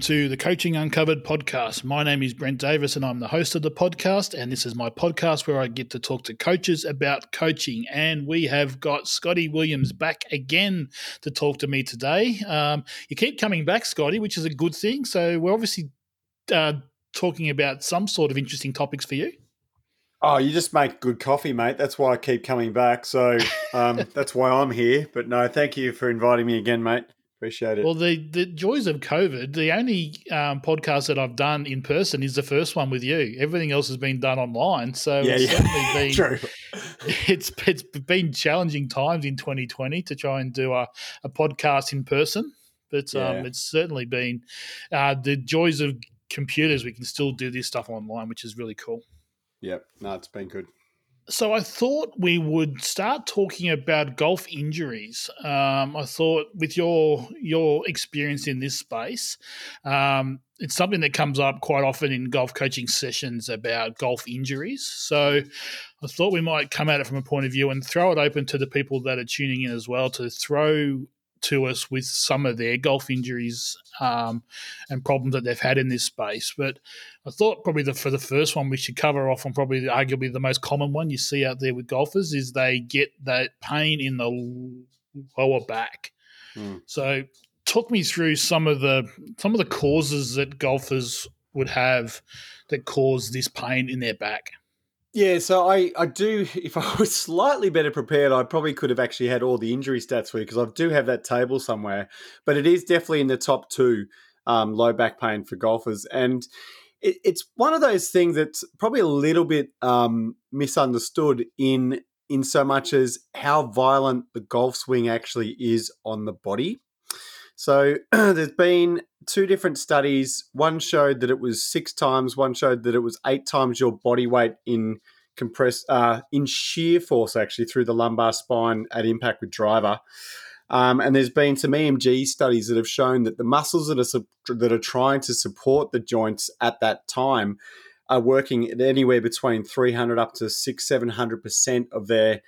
to the Coaching Uncovered podcast. My name is Brent Davis and I'm the host of the podcast. And this is my podcast where I get to talk to coaches about coaching. And we have got Scotty Williams back again to talk to me today. Um, you keep coming back, Scotty, which is a good thing. So we're obviously uh, talking about some sort of interesting topics for you. Oh, you just make good coffee, mate. That's why I keep coming back. So um, that's why I'm here. But no, thank you for inviting me again, mate. Appreciate it. Well, the, the joys of COVID, the only um, podcast that I've done in person is the first one with you. Everything else has been done online. So yeah, it's yeah. certainly been True. it's it's been challenging times in 2020 to try and do a, a podcast in person. But um, it's certainly been uh, the joys of computers. We can still do this stuff online, which is really cool. Yep. No, it's been good. So I thought we would start talking about golf injuries. Um, I thought with your your experience in this space, um, it's something that comes up quite often in golf coaching sessions about golf injuries. So I thought we might come at it from a point of view and throw it open to the people that are tuning in as well to throw to us with some of their golf injuries um, and problems that they've had in this space. But I thought probably the, for the first one we should cover off on probably arguably the most common one you see out there with golfers is they get that pain in the lower back. Hmm. So talk me through some of the some of the causes that golfers would have that cause this pain in their back. Yeah, so I, I do. If I was slightly better prepared, I probably could have actually had all the injury stats for you because I do have that table somewhere. But it is definitely in the top two um, low back pain for golfers, and it, it's one of those things that's probably a little bit um, misunderstood in in so much as how violent the golf swing actually is on the body. So there's been two different studies. One showed that it was six times. One showed that it was eight times your body weight in compressed uh, in shear force actually through the lumbar spine at impact with driver. Um, and there's been some EMG studies that have shown that the muscles that are sup- that are trying to support the joints at that time are working at anywhere between 300 up to six, 700 percent of their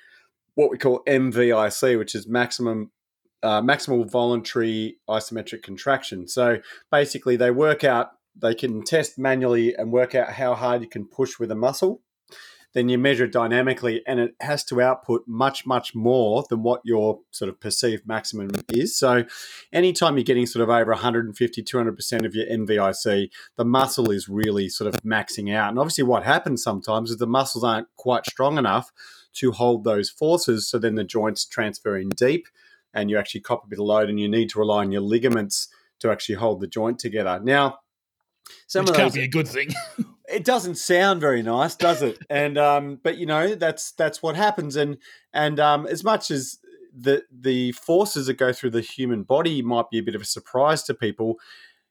what we call MVIC, which is maximum uh, maximal voluntary isometric contraction. So basically, they work out, they can test manually and work out how hard you can push with a muscle. Then you measure it dynamically, and it has to output much, much more than what your sort of perceived maximum is. So, anytime you're getting sort of over 150, 200% of your MVIC, the muscle is really sort of maxing out. And obviously, what happens sometimes is the muscles aren't quite strong enough to hold those forces. So then the joints transfer in deep and you actually cop a bit of load and you need to rely on your ligaments to actually hold the joint together. Now, some which of can't those, be a good thing. it doesn't sound very nice, does it? and um, but you know that's that's what happens. And and um, as much as the the forces that go through the human body might be a bit of a surprise to people,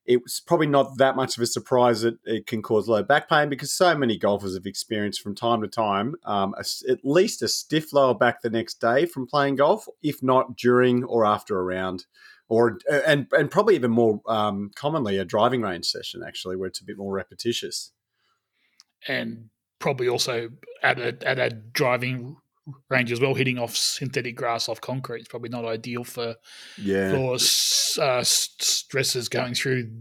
it's probably not that much of a surprise that it can cause low back pain because so many golfers have experienced from time to time um, a at least a stiff lower back the next day from playing golf, if not during or after a round, or and and probably even more um, commonly a driving range session actually, where it's a bit more repetitious. and probably also at a at a driving range as well, hitting off synthetic grass off concrete is probably not ideal for Yeah, for uh, stresses going through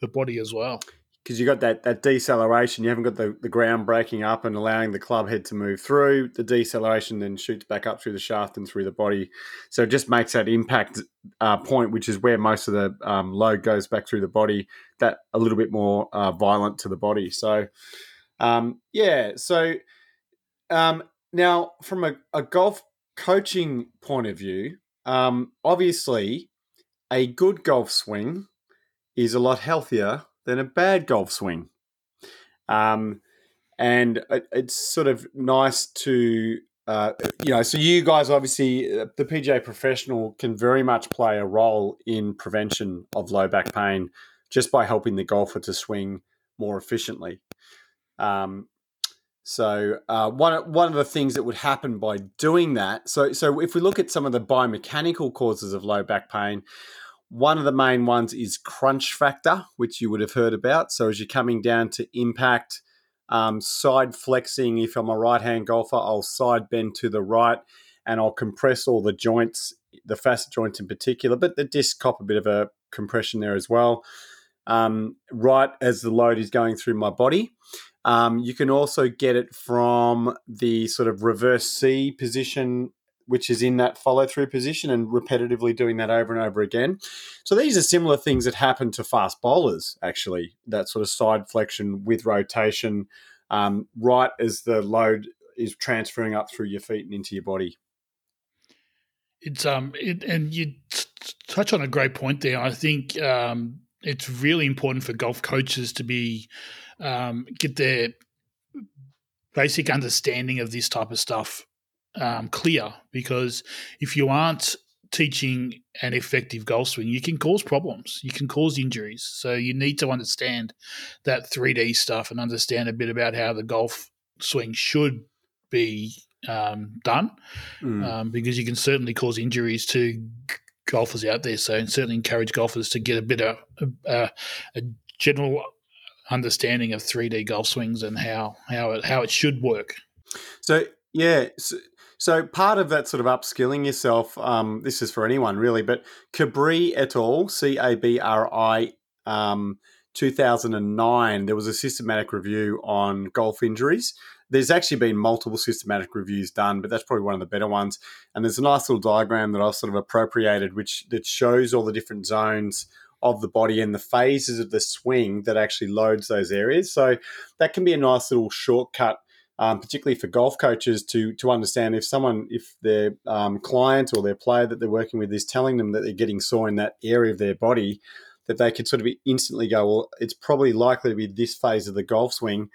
the body as well. because you got that that deceleration. You haven't got the, the ground breaking up and allowing the club head to move through. The deceleration then shoots back up through the shaft and through the body. So it just makes that impact uh, point, which is where most of the um, load goes back through the body, that a little bit more uh, violent to the body. So um, yeah, so um, now from a, a golf coaching point of view, um, obviously a good golf swing is a lot healthier than a bad golf swing. Um, and it, it's sort of nice to, uh, you know, so you guys obviously, uh, the PGA professional can very much play a role in prevention of low back pain just by helping the golfer to swing more efficiently. Um, so uh, one one of the things that would happen by doing that, so so if we look at some of the biomechanical causes of low back pain, one of the main ones is crunch factor, which you would have heard about. So as you're coming down to impact, um, side flexing. If I'm a right hand golfer, I'll side bend to the right, and I'll compress all the joints, the facet joints in particular, but the disc cop a bit of a compression there as well. um, right as the load is going through my body. Um, you can also get it from the sort of reverse C position, which is in that follow through position and repetitively doing that over and over again. So these are similar things that happen to fast bowlers, actually, that sort of side flexion with rotation, um, right as the load is transferring up through your feet and into your body. It's um, it, and you t- touch on a great point there. I think um, it's really important for golf coaches to be um, get their basic understanding of this type of stuff um, clear because if you aren't teaching an effective golf swing, you can cause problems. You can cause injuries. So you need to understand that 3D stuff and understand a bit about how the golf swing should be um, done mm. um, because you can certainly cause injuries to golfers out there. So and certainly encourage golfers to get a bit of a, a general understanding of 3D golf swings and how how it how it should work. So yeah, so, so part of that sort of upskilling yourself, um, this is for anyone really, but Cabri et al. C A B R I. Um, 2009, there was a systematic review on golf injuries. There's actually been multiple systematic reviews done, but that's probably one of the better ones. And there's a nice little diagram that I've sort of appropriated, which that shows all the different zones of the body and the phases of the swing that actually loads those areas. So that can be a nice little shortcut. Um, particularly for golf coaches to to understand if someone if their um, client or their player that they're working with is telling them that they're getting sore in that area of their body, that they could sort of instantly go, well, it's probably likely to be this phase of the golf swing,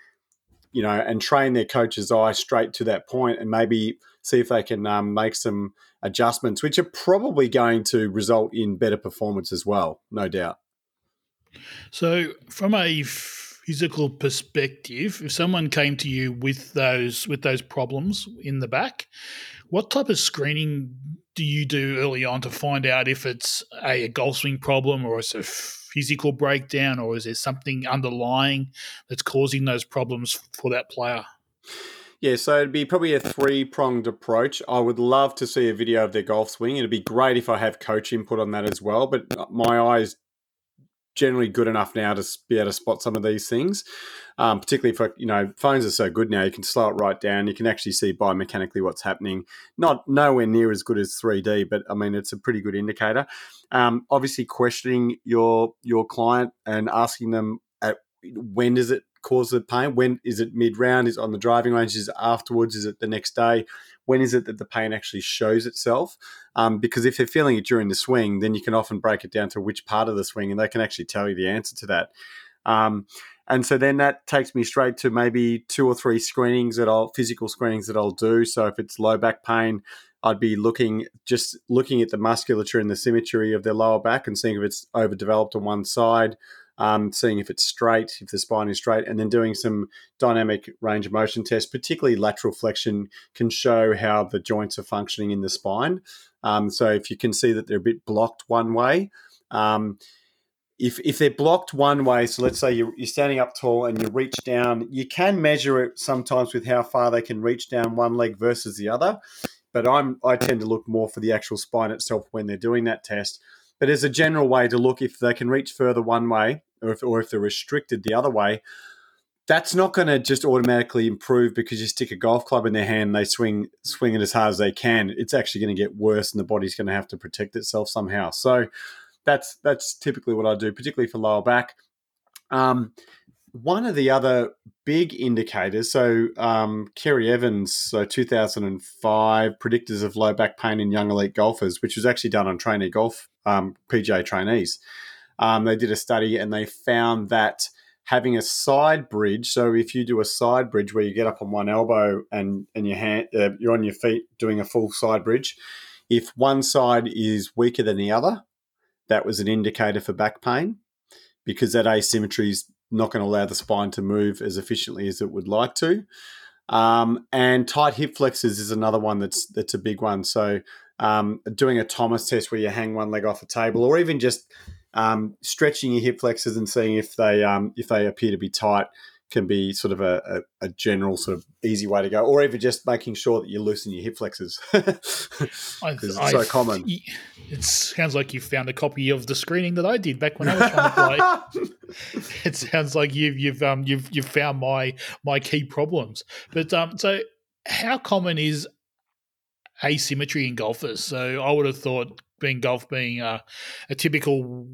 you know, and train their coach's eye straight to that point, and maybe see if they can um, make some adjustments, which are probably going to result in better performance as well, no doubt. So, from a physical perspective, if someone came to you with those with those problems in the back, what type of screening do you do early on to find out if it's a, a golf swing problem or it's a physical breakdown or is there something underlying that's causing those problems for that player? Yeah, so it'd be probably a three pronged approach. I would love to see a video of their golf swing. It'd be great if I have coach input on that as well. But my eyes generally good enough now to be able to spot some of these things. Um, particularly for you know phones are so good now, you can slow it right down. You can actually see biomechanically what's happening. Not nowhere near as good as 3D, but I mean it's a pretty good indicator. Um, obviously, questioning your your client and asking them at when does it cause the pain? When is it mid round? Is it on the driving range? Is it afterwards? Is it the next day? When is it that the pain actually shows itself? Um, because if they're feeling it during the swing, then you can often break it down to which part of the swing, and they can actually tell you the answer to that. Um, and so then that takes me straight to maybe two or three screenings that I'll physical screenings that I'll do. So if it's low back pain, I'd be looking just looking at the musculature and the symmetry of their lower back and seeing if it's overdeveloped on one side um, seeing if it's straight, if the spine is straight, and then doing some dynamic range of motion tests, particularly lateral flexion, can show how the joints are functioning in the spine. Um, so if you can see that they're a bit blocked one way, um, if, if they're blocked one way, so let's say you're, you're standing up tall and you reach down, you can measure it sometimes with how far they can reach down one leg versus the other. But I'm I tend to look more for the actual spine itself when they're doing that test. But as a general way to look, if they can reach further one way, or if, or if they're restricted the other way, that's not going to just automatically improve because you stick a golf club in their hand and they swing swing it as hard as they can. It's actually going to get worse, and the body's going to have to protect itself somehow. So that's that's typically what I do, particularly for lower back. Um, one of the other big indicators, so um, Kerrie Evans, so 2005 predictors of low back pain in young elite golfers, which was actually done on trainee golf um, PGA trainees. Um, they did a study and they found that having a side bridge. So if you do a side bridge where you get up on one elbow and and your hand uh, you're on your feet doing a full side bridge, if one side is weaker than the other, that was an indicator for back pain because that asymmetry is not going to allow the spine to move as efficiently as it would like to. Um, and tight hip flexors is another one that's that's a big one. So um, doing a Thomas test where you hang one leg off a table, or even just um, stretching your hip flexors and seeing if they um, if they appear to be tight can be sort of a, a, a, general sort of easy way to go, or even just making sure that you loosen your hip flexors it's I, so common. It sounds like you found a copy of the screening that I did back when I was trying to play. it sounds like you've you've um you've you've found my my key problems. But um, so how common is asymmetry in golfers? So I would have thought being golf being a, a typical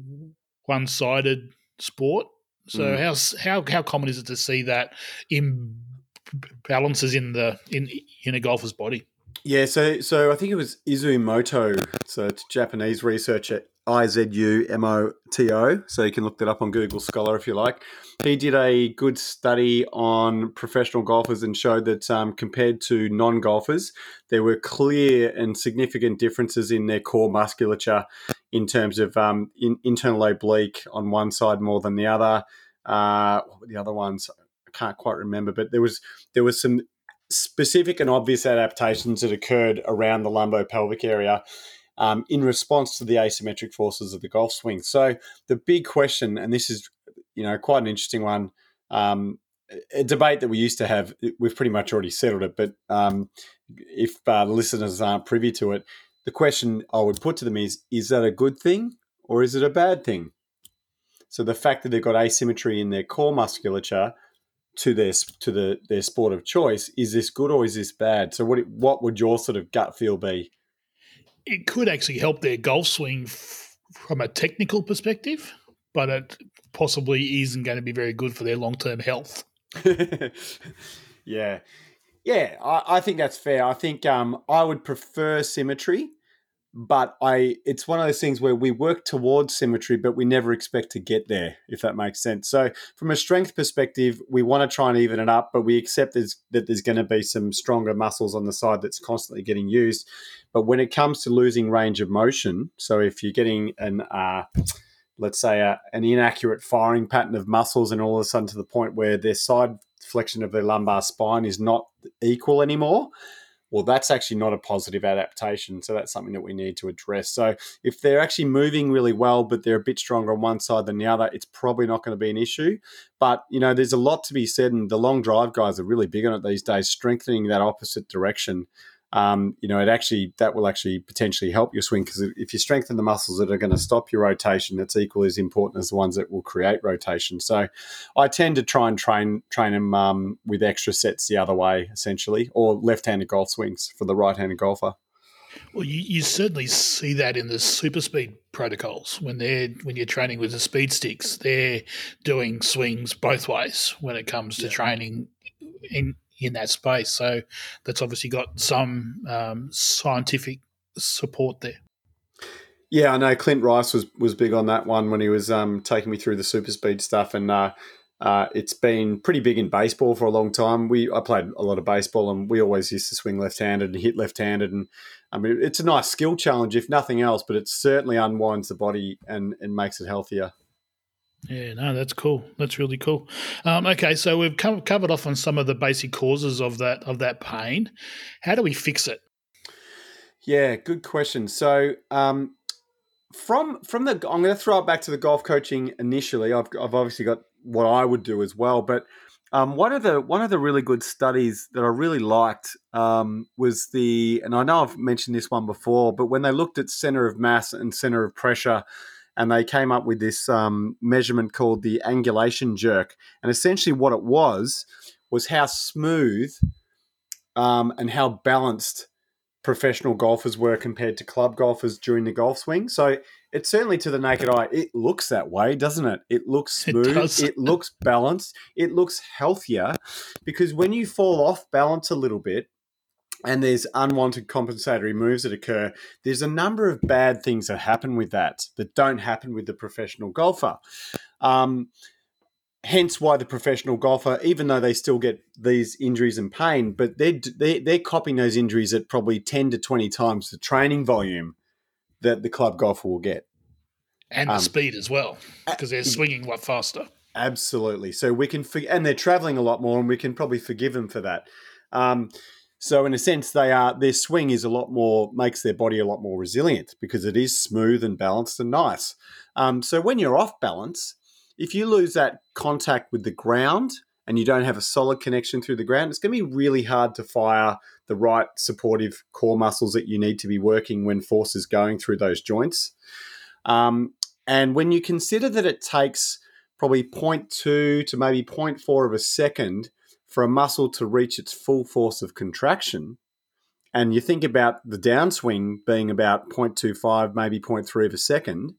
one sided sport so mm. how how how common is it to see that imbalances in the in in a golfer's body? Yeah, so so I think it was Izumoto, so it's a Japanese researcher I Z U M O T O. So you can look that up on Google Scholar if you like. He did a good study on professional golfers and showed that um, compared to non golfers, there were clear and significant differences in their core musculature in terms of um, in, internal oblique on one side more than the other. Uh, the other ones? I can't quite remember, but there was there was some specific and obvious adaptations that occurred around the lumbo-pelvic area um, in response to the asymmetric forces of the golf swing. So the big question, and this is you know quite an interesting one. Um, a debate that we used to have, we've pretty much already settled it. But um, if uh, listeners aren't privy to it, the question I would put to them is is that a good thing or is it a bad thing? So the fact that they've got asymmetry in their core musculature to their to the their sport of choice is this good or is this bad? So what what would your sort of gut feel be? It could actually help their golf swing f- from a technical perspective, but it possibly isn't going to be very good for their long term health. yeah, yeah, I, I, think that's fair. I think um, I would prefer symmetry, but I it's one of those things where we work towards symmetry, but we never expect to get there, if that makes sense. So, from a strength perspective, we want to try and even it up, but we accept there's, that there's going to be some stronger muscles on the side that's constantly getting used. But when it comes to losing range of motion, so if you're getting an uh, let's say a, an inaccurate firing pattern of muscles, and all of a sudden to the point where their side flexion of their lumbar spine is not equal anymore, well, that's actually not a positive adaptation. So that's something that we need to address. So if they're actually moving really well, but they're a bit stronger on one side than the other, it's probably not going to be an issue. But, you know, there's a lot to be said, and the long drive guys are really big on it these days, strengthening that opposite direction um, you know, it actually that will actually potentially help your swing because if you strengthen the muscles that are going to stop your rotation, it's equally as important as the ones that will create rotation. So, I tend to try and train train them um, with extra sets the other way, essentially, or left-handed golf swings for the right-handed golfer. Well, you, you certainly see that in the super speed protocols when they're when you're training with the speed sticks, they're doing swings both ways when it comes to yeah. training in in that space. So that's obviously got some um, scientific support there. Yeah, I know Clint Rice was was big on that one when he was um, taking me through the super speed stuff, and uh, uh, it's been pretty big in baseball for a long time. We I played a lot of baseball, and we always used to swing left handed and hit left handed, and I mean it's a nice skill challenge if nothing else, but it certainly unwinds the body and and makes it healthier. Yeah, no, that's cool. That's really cool. Um, okay, so we've covered off on some of the basic causes of that of that pain. How do we fix it? Yeah, good question. So um, from from the, I'm going to throw it back to the golf coaching initially. I've I've obviously got what I would do as well, but um, one of the one of the really good studies that I really liked um, was the, and I know I've mentioned this one before, but when they looked at center of mass and center of pressure and they came up with this um, measurement called the angulation jerk. And essentially, what it was was how smooth um, and how balanced professional golfers were compared to club golfers during the golf swing. So it's certainly to the naked eye, it looks that way, doesn't it? It looks smooth, it, it, looks balanced, it looks healthier because when you fall off balance a little bit, and there's unwanted compensatory moves that occur, there's a number of bad things that happen with that that don't happen with the professional golfer. Um, hence why the professional golfer, even though they still get these injuries and pain, but they're, they're, they're copying those injuries at probably 10 to 20 times the training volume that the club golfer will get. And the um, speed as well, because they're swinging a lot faster. Absolutely. So we can, and they're traveling a lot more, and we can probably forgive them for that. Um, so in a sense, they are their swing is a lot more makes their body a lot more resilient because it is smooth and balanced and nice. Um, so when you're off balance, if you lose that contact with the ground and you don't have a solid connection through the ground, it's going to be really hard to fire the right supportive core muscles that you need to be working when force is going through those joints. Um, and when you consider that it takes probably 0.2 to maybe 0.4 of a second for a muscle to reach its full force of contraction, and you think about the downswing being about 0.25, maybe 0.3 of a second,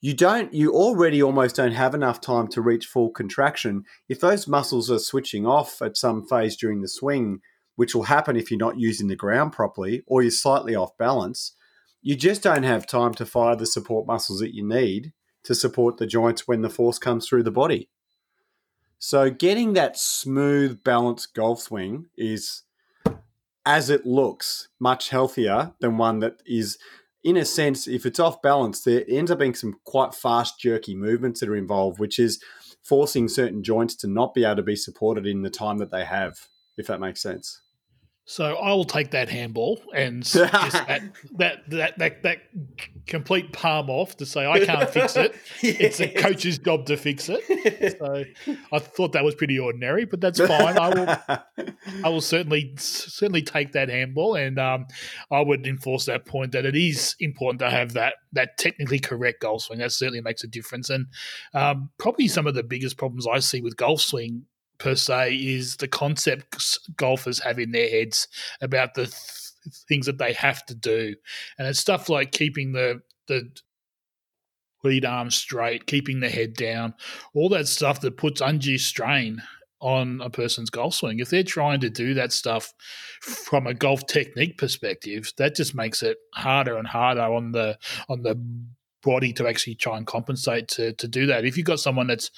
you don't you already almost don't have enough time to reach full contraction. If those muscles are switching off at some phase during the swing which will happen if you're not using the ground properly or you're slightly off balance you just don't have time to fire the support muscles that you need to support the joints when the force comes through the body so getting that smooth balanced golf swing is as it looks much healthier than one that is in a sense, if it's off balance, there ends up being some quite fast, jerky movements that are involved, which is forcing certain joints to not be able to be supported in the time that they have, if that makes sense. So I will take that handball and that, that, that that that complete palm off to say I can't fix it. yes. It's a coach's job to fix it. So I thought that was pretty ordinary, but that's fine. I will I will certainly certainly take that handball, and um, I would enforce that point that it is important to have that that technically correct golf swing. That certainly makes a difference, and um, probably some of the biggest problems I see with golf swing per se is the concepts golfers have in their heads about the th- things that they have to do, and it's stuff like keeping the the lead arm straight, keeping the head down, all that stuff that puts undue strain on a person's golf swing. If they're trying to do that stuff from a golf technique perspective, that just makes it harder and harder on the on the body to actually try and compensate to to do that. If you've got someone that's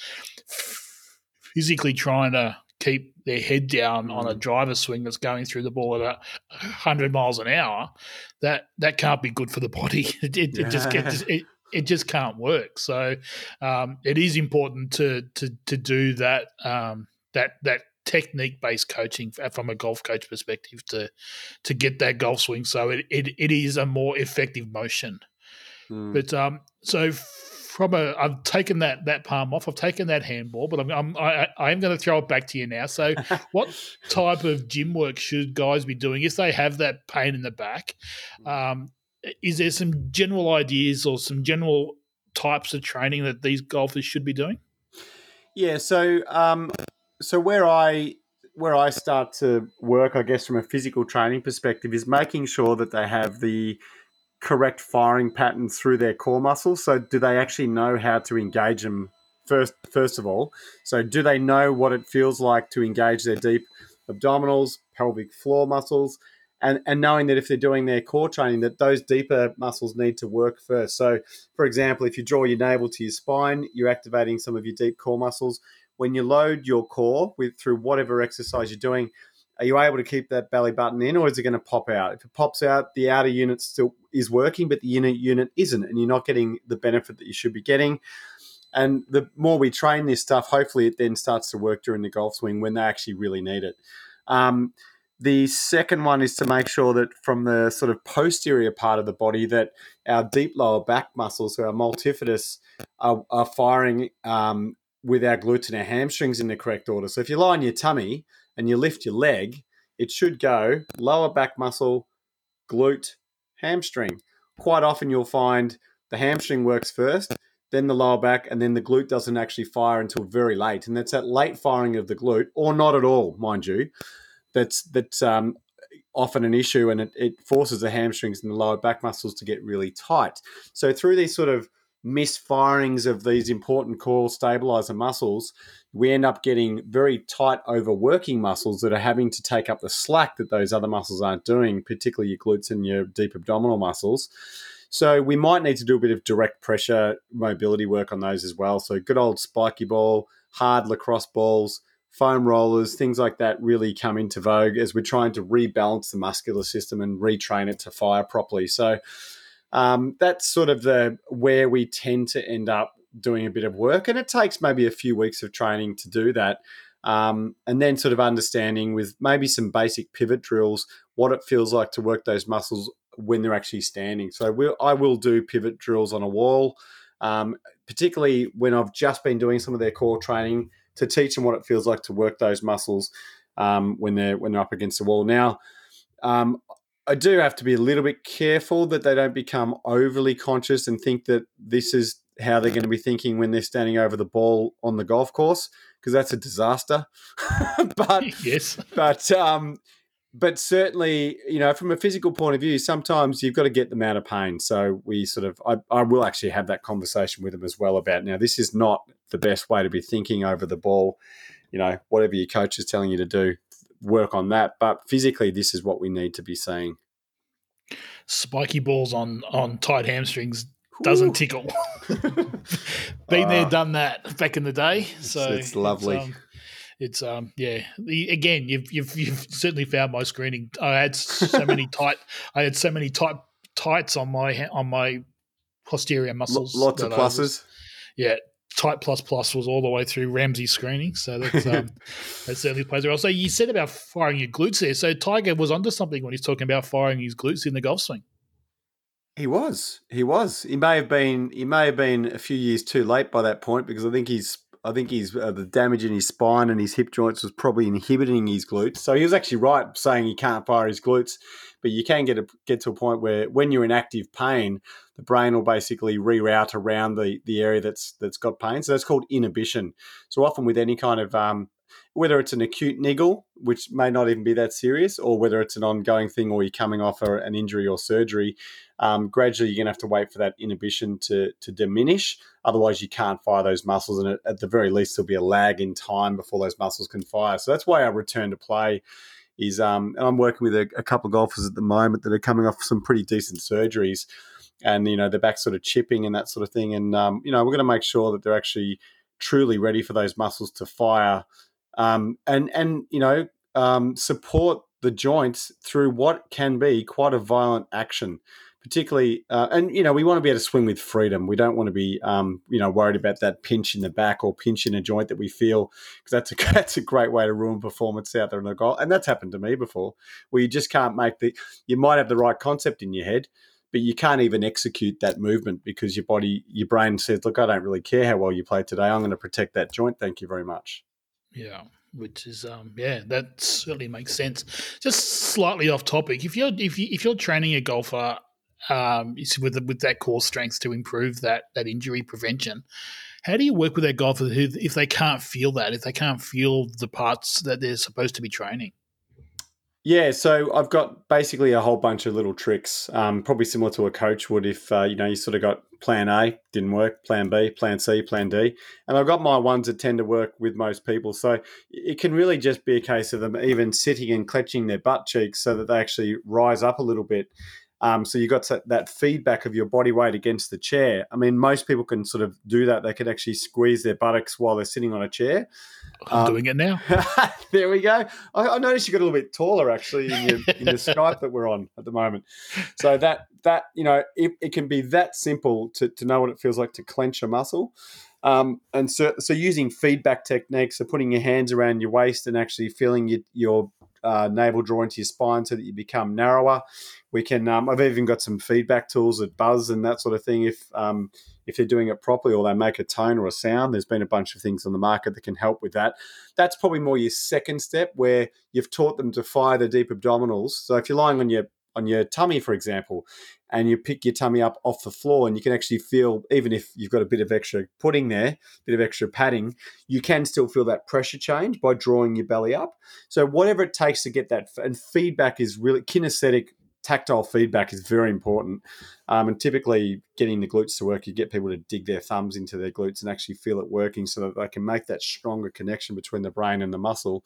physically trying to keep their head down on a mm. driver swing that's going through the ball at a hundred miles an hour, that that can't be good for the body. It, it, it just gets it, it just can't work. So um, it is important to to to do that um, that that technique based coaching from a golf coach perspective to to get that golf swing so it it, it is a more effective motion. Mm. But um, so from a I've taken that that palm off. I've taken that handball, but I'm, I'm I, I am going to throw it back to you now. So, what type of gym work should guys be doing if they have that pain in the back? Um, is there some general ideas or some general types of training that these golfers should be doing? Yeah. So, um, so where I where I start to work, I guess, from a physical training perspective, is making sure that they have the correct firing pattern through their core muscles. So, do they actually know how to engage them first? First of all, so do they know what it feels like to engage their deep abdominals, pelvic floor muscles, and and knowing that if they're doing their core training, that those deeper muscles need to work first. So, for example, if you draw your navel to your spine, you're activating some of your deep core muscles. When you load your core with through whatever exercise you're doing, are you able to keep that belly button in or is it going to pop out? If it pops out, the outer unit still is working, but the inner unit isn't, and you're not getting the benefit that you should be getting. And the more we train this stuff, hopefully it then starts to work during the golf swing when they actually really need it. Um, the second one is to make sure that from the sort of posterior part of the body that our deep lower back muscles, so our multifidus, are, are firing um, with our glutes and our hamstrings in the correct order. So if you lie on your tummy, and you lift your leg, it should go lower back muscle, glute, hamstring. Quite often you'll find the hamstring works first, then the lower back, and then the glute doesn't actually fire until very late. And that's that late firing of the glute, or not at all, mind you. That's that's um, often an issue, and it, it forces the hamstrings and the lower back muscles to get really tight. So through these sort of misfirings of these important core stabilizer muscles, we end up getting very tight overworking muscles that are having to take up the slack that those other muscles aren't doing, particularly your glutes and your deep abdominal muscles. So we might need to do a bit of direct pressure mobility work on those as well. So good old spiky ball, hard lacrosse balls, foam rollers, things like that really come into vogue as we're trying to rebalance the muscular system and retrain it to fire properly. So um, that's sort of the where we tend to end up doing a bit of work, and it takes maybe a few weeks of training to do that. Um, and then sort of understanding with maybe some basic pivot drills what it feels like to work those muscles when they're actually standing. So we'll, I will do pivot drills on a wall, um, particularly when I've just been doing some of their core training to teach them what it feels like to work those muscles um, when they're when they're up against the wall. Now, um, I do have to be a little bit careful that they don't become overly conscious and think that this is how they're going to be thinking when they're standing over the ball on the golf course because that's a disaster. but yes, but um, but certainly, you know, from a physical point of view, sometimes you've got to get them out of pain. So we sort of, I, I will actually have that conversation with them as well about now. This is not the best way to be thinking over the ball. You know, whatever your coach is telling you to do, work on that. But physically, this is what we need to be seeing. Spiky balls on on tight hamstrings doesn't Ooh. tickle. Been uh, there, ah. done that back in the day. So it's, it's lovely. It's, um, it's um yeah. The, again, you've, you've you've certainly found my screening. I had so many tight. I had so many tight tights on my on my posterior muscles. L- lots of pluses. Was, yeah, tight plus plus was all the way through Ramsey screening. So that's um, that certainly plays a role. So you said about firing your glutes there. So Tiger was onto something when he's talking about firing his glutes in the golf swing. He was. He was. He may have been. He may have been a few years too late by that point because I think he's. I think he's uh, the damage in his spine and his hip joints was probably inhibiting his glutes. So he was actually right saying he can't fire his glutes, but you can get a, get to a point where when you're in active pain, the brain will basically reroute around the, the area that's that's got pain. So that's called inhibition. So often with any kind of um, whether it's an acute niggle, which may not even be that serious, or whether it's an ongoing thing or you're coming off a, an injury or surgery, um, gradually you're going to have to wait for that inhibition to, to diminish. Otherwise, you can't fire those muscles, and at the very least, there'll be a lag in time before those muscles can fire. So that's why our return to play is. Um, and I'm working with a, a couple of golfers at the moment that are coming off some pretty decent surgeries and you know they're back sort of chipping and that sort of thing. And um, you know we're going to make sure that they're actually truly ready for those muscles to fire, um, and and you know um, support the joints through what can be quite a violent action. Particularly, uh, and you know, we want to be able to swing with freedom. We don't want to be, um, you know, worried about that pinch in the back or pinch in a joint that we feel because that's a that's a great way to ruin performance out there in the golf. And that's happened to me before, where you just can't make the. You might have the right concept in your head, but you can't even execute that movement because your body, your brain says, "Look, I don't really care how well you play today. I'm going to protect that joint. Thank you very much." Yeah, which is um, yeah, that certainly makes sense. Just slightly off topic, if you're if you if you're training a golfer um, with with that core strength to improve that that injury prevention. How do you work with that golfer who, if they can't feel that, if they can't feel the parts that they're supposed to be training? Yeah, so I've got basically a whole bunch of little tricks, um, probably similar to a coach would if uh, you know you sort of got plan A didn't work, plan B, plan C, plan D, and I've got my ones that tend to work with most people. So it can really just be a case of them even sitting and clenching their butt cheeks so that they actually rise up a little bit. Um, so you got that feedback of your body weight against the chair. I mean, most people can sort of do that. They can actually squeeze their buttocks while they're sitting on a chair. I'm um, doing it now. there we go. I, I, noticed you got a little bit taller actually in your, in the Skype that we're on at the moment. So that that you know, it, it, can be that simple to, to know what it feels like to clench a muscle. Um, and so, so using feedback techniques, so putting your hands around your waist and actually feeling your, your uh, navel draw into your spine so that you become narrower. We can. Um, I've even got some feedback tools that buzz and that sort of thing. If um, if they're doing it properly or they make a tone or a sound, there's been a bunch of things on the market that can help with that. That's probably more your second step where you've taught them to fire the deep abdominals. So if you're lying on your on your tummy, for example, and you pick your tummy up off the floor, and you can actually feel, even if you've got a bit of extra pudding there, a bit of extra padding, you can still feel that pressure change by drawing your belly up. So whatever it takes to get that, and feedback is really kinesthetic tactile feedback is very important. Um, and typically, getting the glutes to work, you get people to dig their thumbs into their glutes and actually feel it working so that they can make that stronger connection between the brain and the muscle.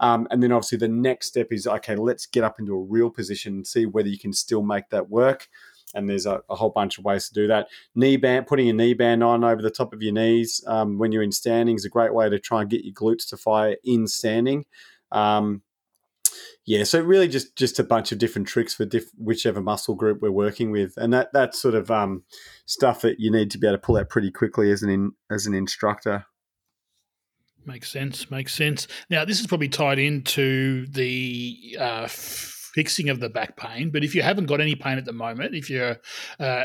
Um, and then, obviously, the next step is okay, let's get up into a real position and see whether you can still make that work. And there's a, a whole bunch of ways to do that. Knee band, putting a knee band on over the top of your knees um, when you're in standing is a great way to try and get your glutes to fire in standing. Um, yeah, so really just just a bunch of different tricks for diff- whichever muscle group we're working with, and that that's sort of um, stuff that you need to be able to pull out pretty quickly as an in, as an instructor. Makes sense. Makes sense. Now this is probably tied into the uh, fixing of the back pain, but if you haven't got any pain at the moment, if you're a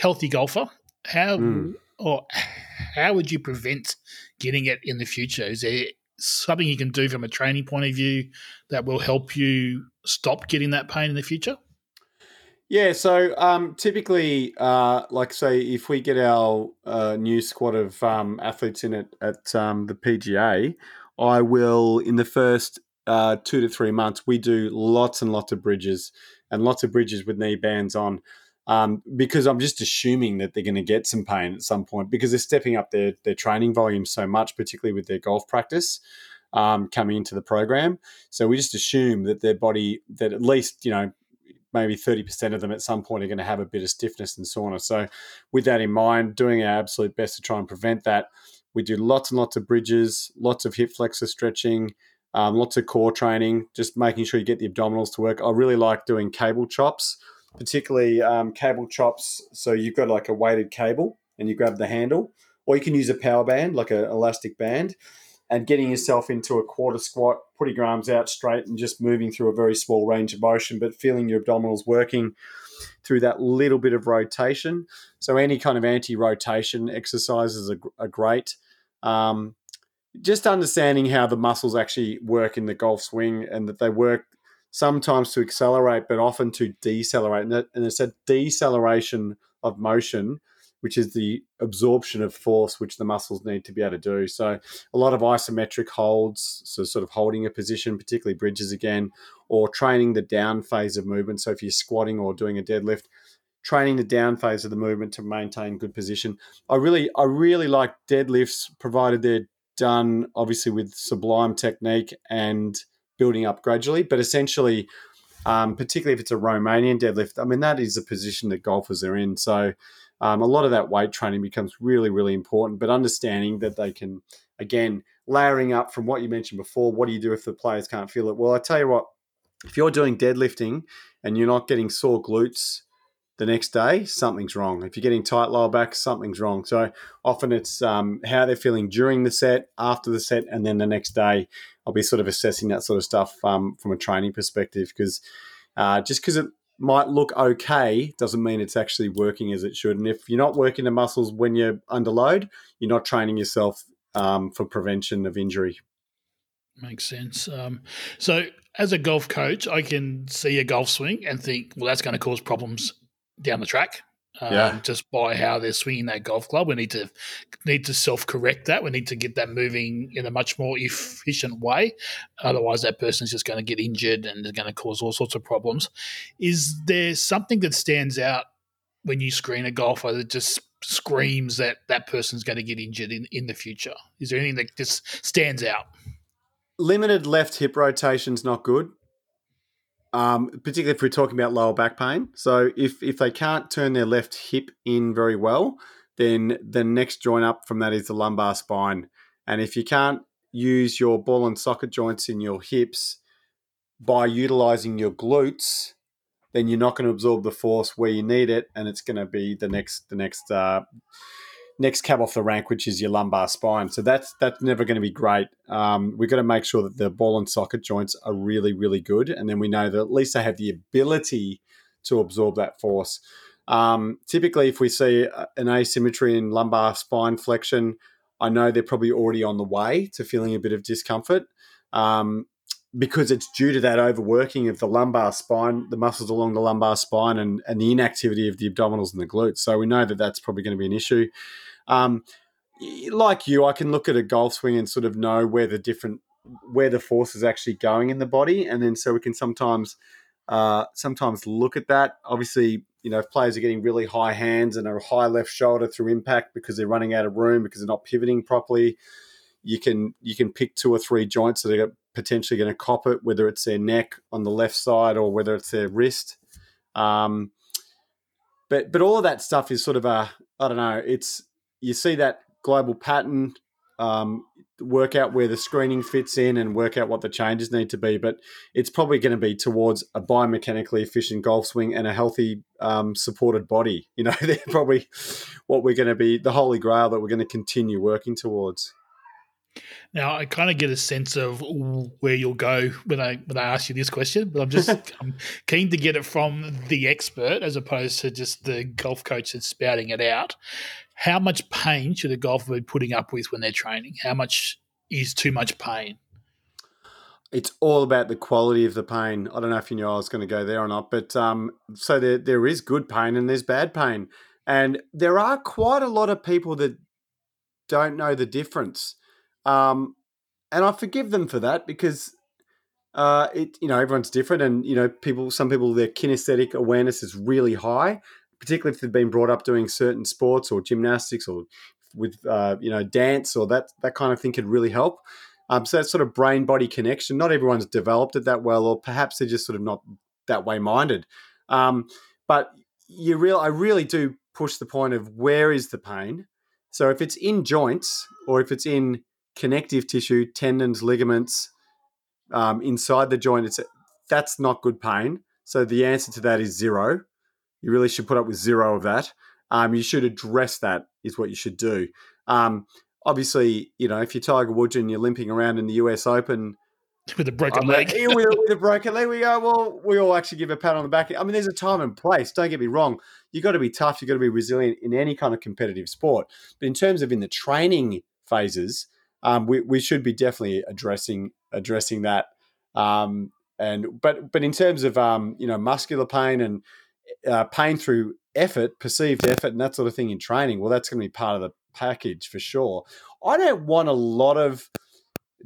healthy golfer, how mm. or how would you prevent getting it in the future? Is there something you can do from a training point of view that will help you stop getting that pain in the future? Yeah, so um, typically, uh, like say, if we get our uh, new squad of um, athletes in it at um, the PGA, I will in the first uh, two to three months we do lots and lots of bridges and lots of bridges with knee bands on. Um, because I'm just assuming that they're going to get some pain at some point because they're stepping up their their training volume so much, particularly with their golf practice um, coming into the program. So we just assume that their body, that at least you know maybe 30% of them at some point are going to have a bit of stiffness and soreness. So, with that in mind, doing our absolute best to try and prevent that. We do lots and lots of bridges, lots of hip flexor stretching, um, lots of core training, just making sure you get the abdominals to work. I really like doing cable chops, particularly um, cable chops. So, you've got like a weighted cable and you grab the handle, or you can use a power band, like an elastic band and getting yourself into a quarter squat, putting your arms out straight and just moving through a very small range of motion, but feeling your abdominals working through that little bit of rotation. So, any kind of anti rotation exercises are, are great. Um, just understanding how the muscles actually work in the golf swing and that they work sometimes to accelerate, but often to decelerate. And it's a deceleration of motion which is the absorption of force which the muscles need to be able to do. So a lot of isometric holds, so sort of holding a position, particularly bridges again, or training the down phase of movement. So if you're squatting or doing a deadlift, training the down phase of the movement to maintain good position. I really, I really like deadlifts, provided they're done obviously with sublime technique and building up gradually. But essentially, um, particularly if it's a Romanian deadlift, I mean that is the position that golfers are in. So um, a lot of that weight training becomes really, really important. But understanding that they can, again, layering up from what you mentioned before, what do you do if the players can't feel it? Well, I tell you what, if you're doing deadlifting and you're not getting sore glutes the next day, something's wrong. If you're getting tight lower back, something's wrong. So often it's um, how they're feeling during the set, after the set, and then the next day. I'll be sort of assessing that sort of stuff um, from a training perspective because uh, just because it might look okay doesn't mean it's actually working as it should. And if you're not working the muscles when you're under load, you're not training yourself um, for prevention of injury. Makes sense. Um, so, as a golf coach, I can see a golf swing and think, well, that's going to cause problems down the track um, yeah. just by how they're swinging that golf club. We need to need to self correct that. We need to get that moving in a much more efficient way. Otherwise, that person's just going to get injured and is going to cause all sorts of problems. Is there something that stands out when you screen a golfer that just screams that that person's going to get injured in, in the future? Is there anything that just stands out? Limited left hip rotation's not good um, particularly if we're talking about lower back pain. So if if they can't turn their left hip in very well, then the next joint up from that is the lumbar spine. And if you can't use your ball and socket joints in your hips by utilizing your glutes, then you're not going to absorb the force where you need it, and it's going to be the next the next uh, next cab off the rank, which is your lumbar spine. So that's that's never going to be great. Um, we've got to make sure that the ball and socket joints are really, really good, and then we know that at least they have the ability to absorb that force. Um, typically, if we see an asymmetry in lumbar spine flexion, I know they're probably already on the way to feeling a bit of discomfort. Um, because it's due to that overworking of the lumbar spine, the muscles along the lumbar spine, and, and the inactivity of the abdominals and the glutes. So we know that that's probably going to be an issue. Um, like you, I can look at a golf swing and sort of know where the different where the force is actually going in the body, and then so we can sometimes uh, sometimes look at that. Obviously, you know, if players are getting really high hands and a high left shoulder through impact because they're running out of room because they're not pivoting properly, you can you can pick two or three joints that are potentially going to cop it, whether it's their neck on the left side or whether it's their wrist. Um, but but all of that stuff is sort of a I don't know. It's you see that global pattern, um, work out where the screening fits in and work out what the changes need to be. But it's probably going to be towards a biomechanically efficient golf swing and a healthy, um, supported body. You know, they're probably what we're going to be the holy grail that we're going to continue working towards. Now I kind of get a sense of where you'll go when I when I ask you this question, but I'm just I'm keen to get it from the expert as opposed to just the golf coach that's spouting it out. how much pain should a golfer be putting up with when they're training? How much is too much pain? It's all about the quality of the pain. I don't know if you knew I was going to go there or not, but um, so there there is good pain and there's bad pain, and there are quite a lot of people that don't know the difference, um, and I forgive them for that because uh, it you know everyone's different, and you know people some people their kinesthetic awareness is really high, particularly if they've been brought up doing certain sports or gymnastics or with uh, you know dance or that that kind of thing could really help. Um, so that sort of brain body connection. Not everyone's developed it that well, or perhaps they're just sort of not that way minded. Um, but you real, I really do push the point of where is the pain. So if it's in joints or if it's in connective tissue, tendons, ligaments, um, inside the joint, it's that's not good pain. So the answer to that is zero. You really should put up with zero of that. Um, you should address that, is what you should do. Um, obviously, you know, if you're Tiger Woods and you're limping around in the US Open with a broken leg, with, with, a broken leg, we go, well, we all actually give a pat on the back. I mean, there's a time and place. Don't get me wrong. You've got to be tough. You've got to be resilient in any kind of competitive sport. But in terms of in the training phases, um, we, we should be definitely addressing addressing that. Um, and but but in terms of um, you know muscular pain and uh, pain through effort, perceived effort, and that sort of thing in training, well, that's going to be part of the package for sure. I don't want a lot of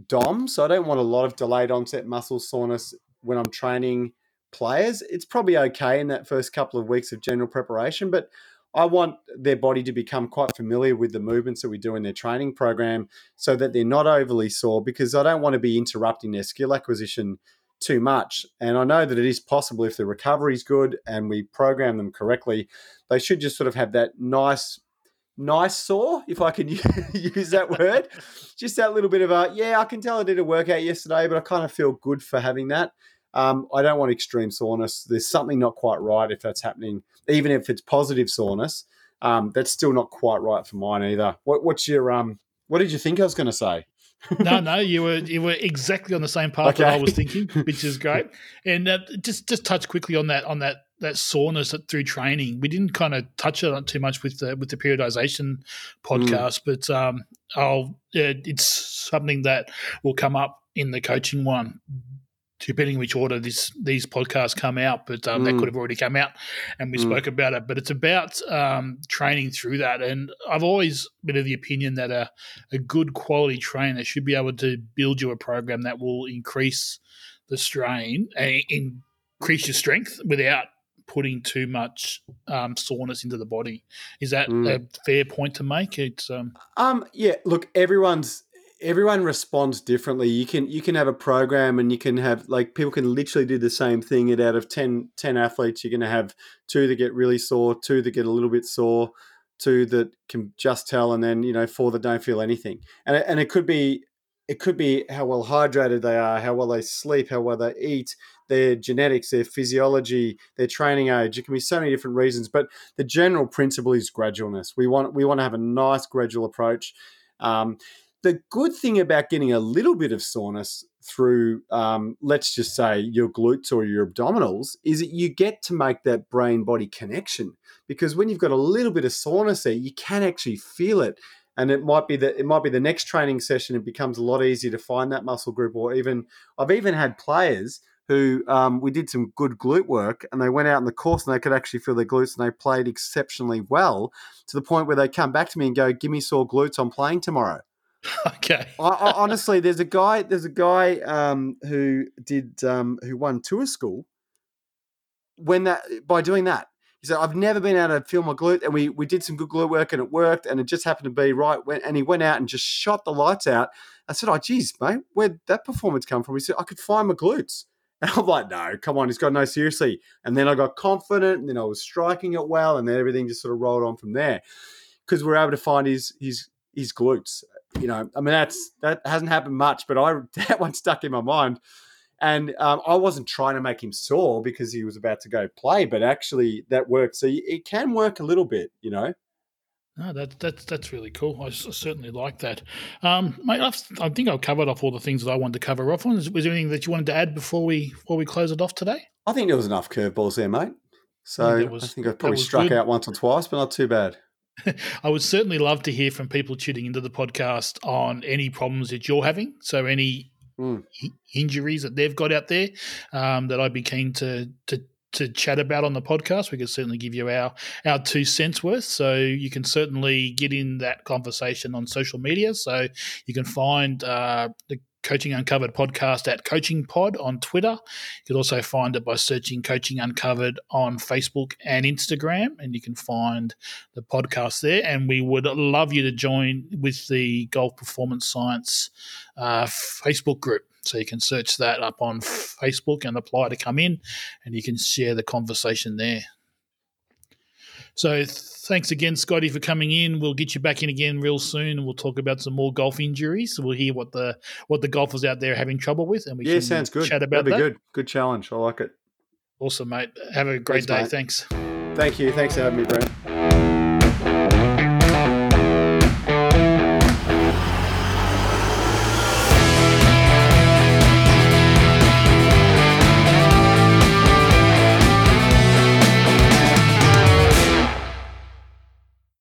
DOMS, so I don't want a lot of delayed onset muscle soreness when I'm training players. It's probably okay in that first couple of weeks of general preparation, but I want their body to become quite familiar with the movements that we do in their training program so that they're not overly sore because I don't want to be interrupting their skill acquisition too much. And I know that it is possible if the recovery is good and we program them correctly, they should just sort of have that nice, nice sore, if I can use that word. just that little bit of a, yeah, I can tell I did a workout yesterday, but I kind of feel good for having that. Um, I don't want extreme soreness. There's something not quite right if that's happening, even if it's positive soreness. Um, that's still not quite right for mine either. What, what's your um? What did you think I was going to say? no, no, you were you were exactly on the same path okay. that I was thinking, which is great. And uh, just just touch quickly on that on that that soreness through training. We didn't kind of touch on it too much with the with the periodization podcast, mm. but um, I'll it's something that will come up in the coaching one depending which order this these podcasts come out, but um, mm. that could have already come out, and we mm. spoke about it. But it's about um, training through that, and I've always been of the opinion that a, a good quality trainer should be able to build you a program that will increase the strain and increase your strength without putting too much um, soreness into the body. Is that mm. a fair point to make? It's um, um yeah. Look, everyone's everyone responds differently. You can you can have a program and you can have like people can literally do the same thing. And out of 10, 10 athletes, you're going to have two that get really sore, two that get a little bit sore, two that can just tell, and then you know four that don't feel anything. And and it could be it could be how well hydrated they are, how well they sleep, how well they eat, their genetics, their physiology, their training age. It can be so many different reasons, but the general principle is gradualness. We want we want to have a nice gradual approach. Um, the good thing about getting a little bit of soreness through, um, let's just say, your glutes or your abdominals, is that you get to make that brain body connection. Because when you've got a little bit of soreness there, you can actually feel it. And it might be that it might be the next training session. It becomes a lot easier to find that muscle group, or even I've even had players who um, we did some good glute work and they went out in the course and they could actually feel their glutes and they played exceptionally well to the point where they come back to me and go, "Give me sore glutes. I'm playing tomorrow." Okay. I, I, honestly, there's a guy. There's a guy um, who did um, who won tour school. When that by doing that, he said, "I've never been able to feel my glute," and we we did some good glute work, and it worked, and it just happened to be right. When, and he went out and just shot the lights out. I said, "Oh, geez, mate, where'd that performance come from?" He said, "I could find my glutes." And I'm like, no, come on, he's got no seriously. And then I got confident, and then I was striking it well, and then everything just sort of rolled on from there. Because we are able to find his his his glutes you know, I mean, that's that hasn't happened much, but I that one stuck in my mind. And um, I wasn't trying to make him sore because he was about to go play, but actually that worked. So it can work a little bit, you know. No, that, that's that's really cool. I certainly like that, um, mate. I've, i think I've covered off all the things that I wanted to cover off on. Was there anything that you wanted to add before we before we close it off today? I think there was enough curveballs there, mate. So I think, was, I, think I probably struck good. out once or twice, but not too bad. I would certainly love to hear from people tuning into the podcast on any problems that you're having. So any mm. injuries that they've got out there um, that I'd be keen to to to chat about on the podcast. We could certainly give you our our two cents worth. So you can certainly get in that conversation on social media. So you can find uh, the Coaching Uncovered podcast at Coaching Pod on Twitter. You can also find it by searching Coaching Uncovered on Facebook and Instagram, and you can find the podcast there. And we would love you to join with the Golf Performance Science uh, Facebook group. So you can search that up on Facebook and apply to come in, and you can share the conversation there. So thanks again, Scotty, for coming in. We'll get you back in again real soon, and we'll talk about some more golf injuries. We'll hear what the what the golfers out there are having trouble with, and we yeah, sounds good. Chat about That'd be that. good. Good challenge. I like it. Awesome, mate. Have a great thanks, day. Mate. Thanks. Thank you. Thanks for having me, Brent.